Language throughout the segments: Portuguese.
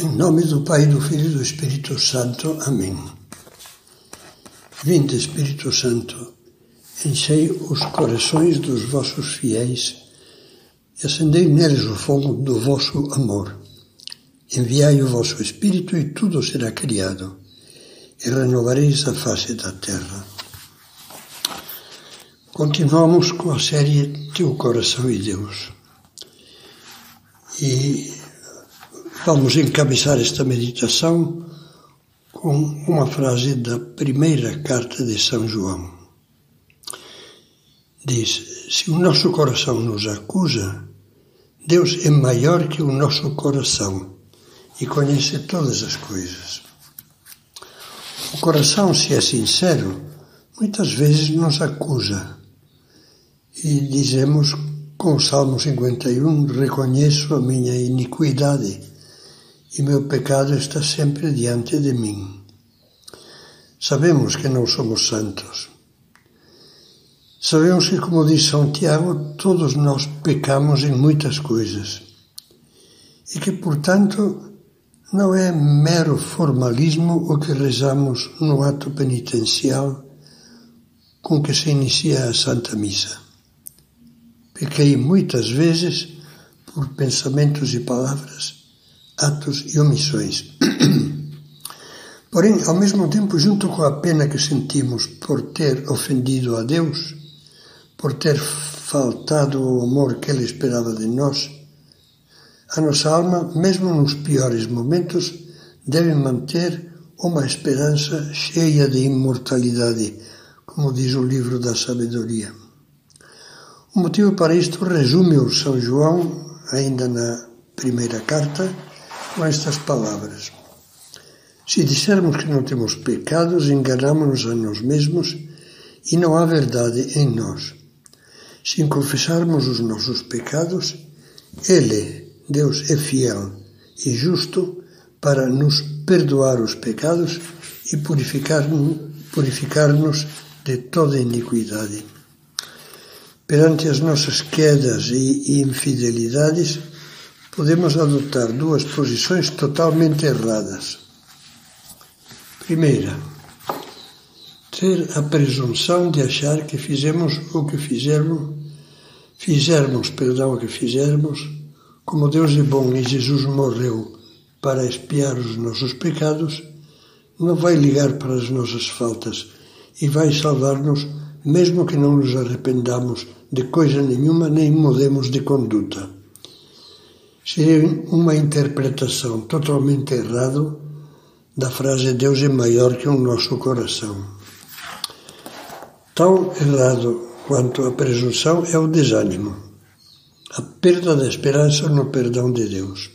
Em nome do Pai, do Filho e do Espírito Santo. Amém. Vinde, Espírito Santo, enchei os corações dos vossos fiéis e acendei neles o fogo do vosso amor. Enviai o vosso Espírito e tudo será criado, e renovareis a face da terra. Continuamos com a série Teu Coração e Deus. E Vamos encabeçar esta meditação com uma frase da primeira carta de São João. Diz: Se o nosso coração nos acusa, Deus é maior que o nosso coração e conhece todas as coisas. O coração, se é sincero, muitas vezes nos acusa e dizemos com o Salmo 51: Reconheço a minha iniquidade e meu pecado está sempre diante de mim. Sabemos que não somos santos. Sabemos que, como diz São Tiago, todos nós pecamos em muitas coisas e que, portanto, não é mero formalismo o que rezamos no ato penitencial com que se inicia a Santa Missa. Pequei muitas vezes por pensamentos e palavras atos e omissões. Porém, ao mesmo tempo, junto com a pena que sentimos por ter ofendido a Deus, por ter faltado o amor que Ele esperava de nós, a nossa alma, mesmo nos piores momentos, deve manter uma esperança cheia de imortalidade, como diz o livro da sabedoria. O motivo para isto resume o São João, ainda na primeira carta, com estas palavras: Se dissermos que não temos pecados, enganamos-nos a nós mesmos e não há verdade em nós. Se confessarmos os nossos pecados, Ele, Deus, é fiel e justo para nos perdoar os pecados e purificar-nos purificar de toda iniquidade. Perante as nossas quedas e infidelidades, podemos adotar duas posições totalmente erradas. Primeira, ter a presunção de achar que fizemos o que fizermos, fizermos, perdão, o que fizermos, como Deus é bom e Jesus morreu para expiar os nossos pecados, não vai ligar para as nossas faltas e vai salvar-nos, mesmo que não nos arrependamos de coisa nenhuma nem mudemos de conduta seria uma interpretação totalmente errada da frase Deus é maior que o nosso coração. Tão errado quanto a presunção é o desânimo, a perda da esperança no perdão de Deus.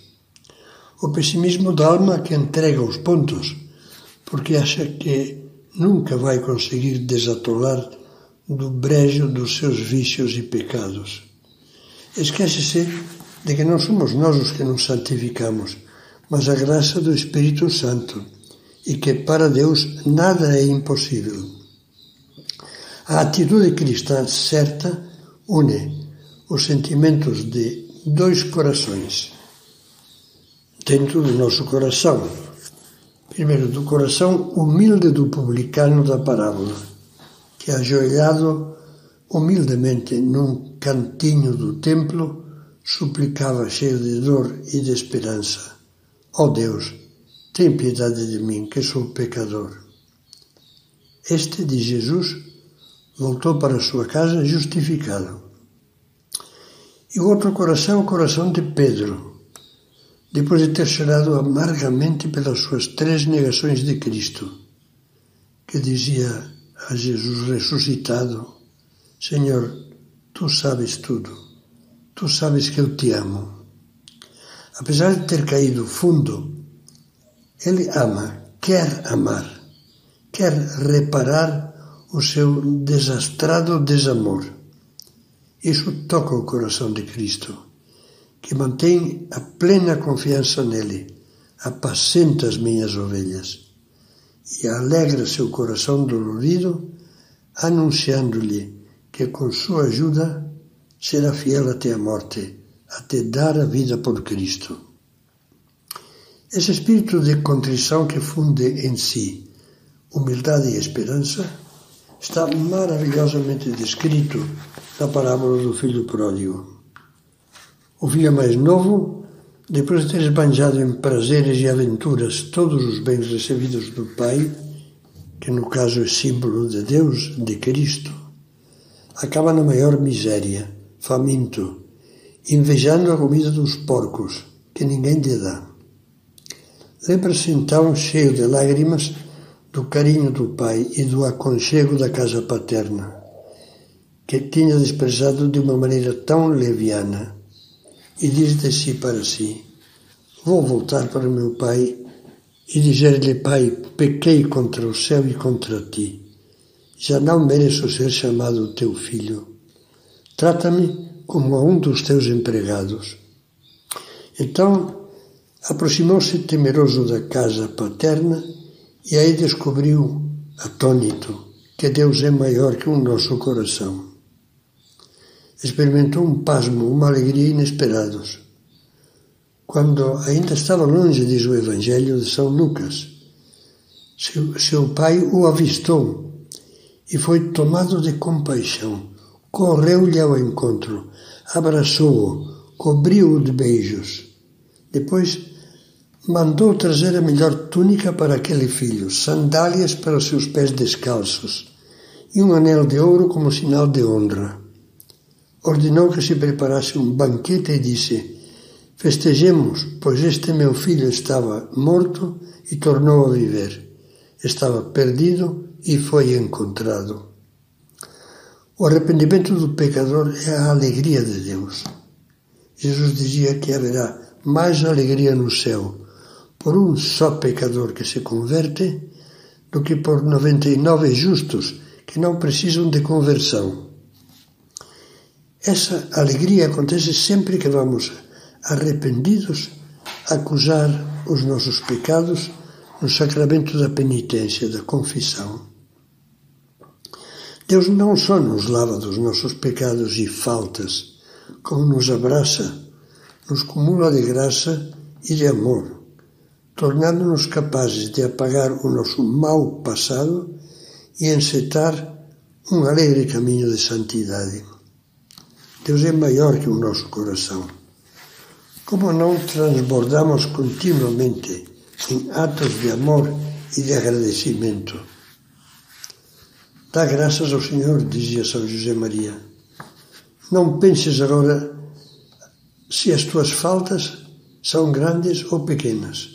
O pessimismo da alma que entrega os pontos porque acha que nunca vai conseguir desatolar do brejo dos seus vícios e pecados. Esquece-se de que não somos nós os que nos santificamos, mas a graça do Espírito Santo, e que para Deus nada é impossível. A atitude cristã certa une os sentimentos de dois corações dentro do nosso coração. Primeiro, do coração humilde do publicano da parábola, que ajoelhado humildemente num cantinho do templo, suplicava cheio de dor e de esperança: Ó oh Deus, tem piedade de mim, que sou pecador. Este de Jesus voltou para sua casa justificado. E o outro coração, o coração de Pedro, depois de ter chorado amargamente pelas suas três negações de Cristo, que dizia a Jesus ressuscitado: Senhor, tu sabes tudo Tu sabes que eu te amo. Apesar de ter caído fundo, ele ama, quer amar, quer reparar o seu desastrado desamor. Isso toca o coração de Cristo, que mantém a plena confiança nele, apacenta as minhas ovelhas e alegra seu coração dolorido, anunciando-lhe que com sua ajuda será fiel até a morte, até dar a vida por Cristo. Esse espírito de contrição que funde em si humildade e esperança está maravilhosamente descrito na parábola do filho pródigo. O filho mais novo, depois de ter esbanjado em prazeres e aventuras todos os bens recebidos do pai, que no caso é símbolo de Deus, de Cristo, acaba na maior miséria, faminto, invejando a comida dos porcos, que ninguém lhe dá. Lembra-se então, cheio de lágrimas, do carinho do pai e do aconchego da casa paterna, que tinha desprezado de uma maneira tão leviana, e diz de si para si: Vou voltar para meu pai e dizer-lhe: Pai, pequei contra o céu e contra ti. Já não mereço ser chamado teu filho. Trata-me como a um dos teus empregados. Então Aproximou-se temeroso da casa paterna e aí descobriu, atônito, que Deus é maior que o nosso coração. Experimentou um pasmo, uma alegria inesperados. Quando ainda estava longe, diz o Evangelho de São Lucas, seu, seu pai o avistou e foi tomado de compaixão. Correu-lhe ao encontro, abraçou-o, cobriu-o de beijos. Depois mandou trazer a melhor túnica para aquele filho, sandálias para os seus pés descalços e um anel de ouro como sinal de honra. Ordenou que se preparasse um banquete e disse: Festejemos, pois este meu filho estava morto e tornou a viver. Estava perdido e foi encontrado. O arrependimento do pecador é a alegria de Deus. Jesus dizia que haverá mais alegria no céu por um só pecador que se converte do que por 99 justos que não precisam de conversão. Essa alegria acontece sempre que vamos arrependidos acusar os nossos pecados no sacramento da penitência, da confissão. Deus não só nos lava dos nossos pecados e faltas, como nos abraça, nos cumula de graça e de amor tornando-nos capazes de apagar o nosso mau passado e encetar um alegre caminho de santidade. Deus é maior que o nosso coração. Como não transbordamos continuamente em atos de amor e de agradecimento? Dá graças ao Senhor, dizia São José Maria. Não penses agora se as tuas faltas são grandes ou pequenas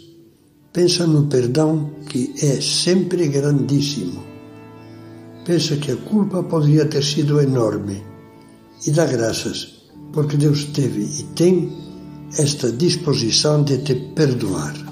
Pensa no perdão que é sempre grandíssimo. Pensa que a culpa poderia ter sido enorme e dá graças, porque Deus teve e tem esta disposição de te perdoar.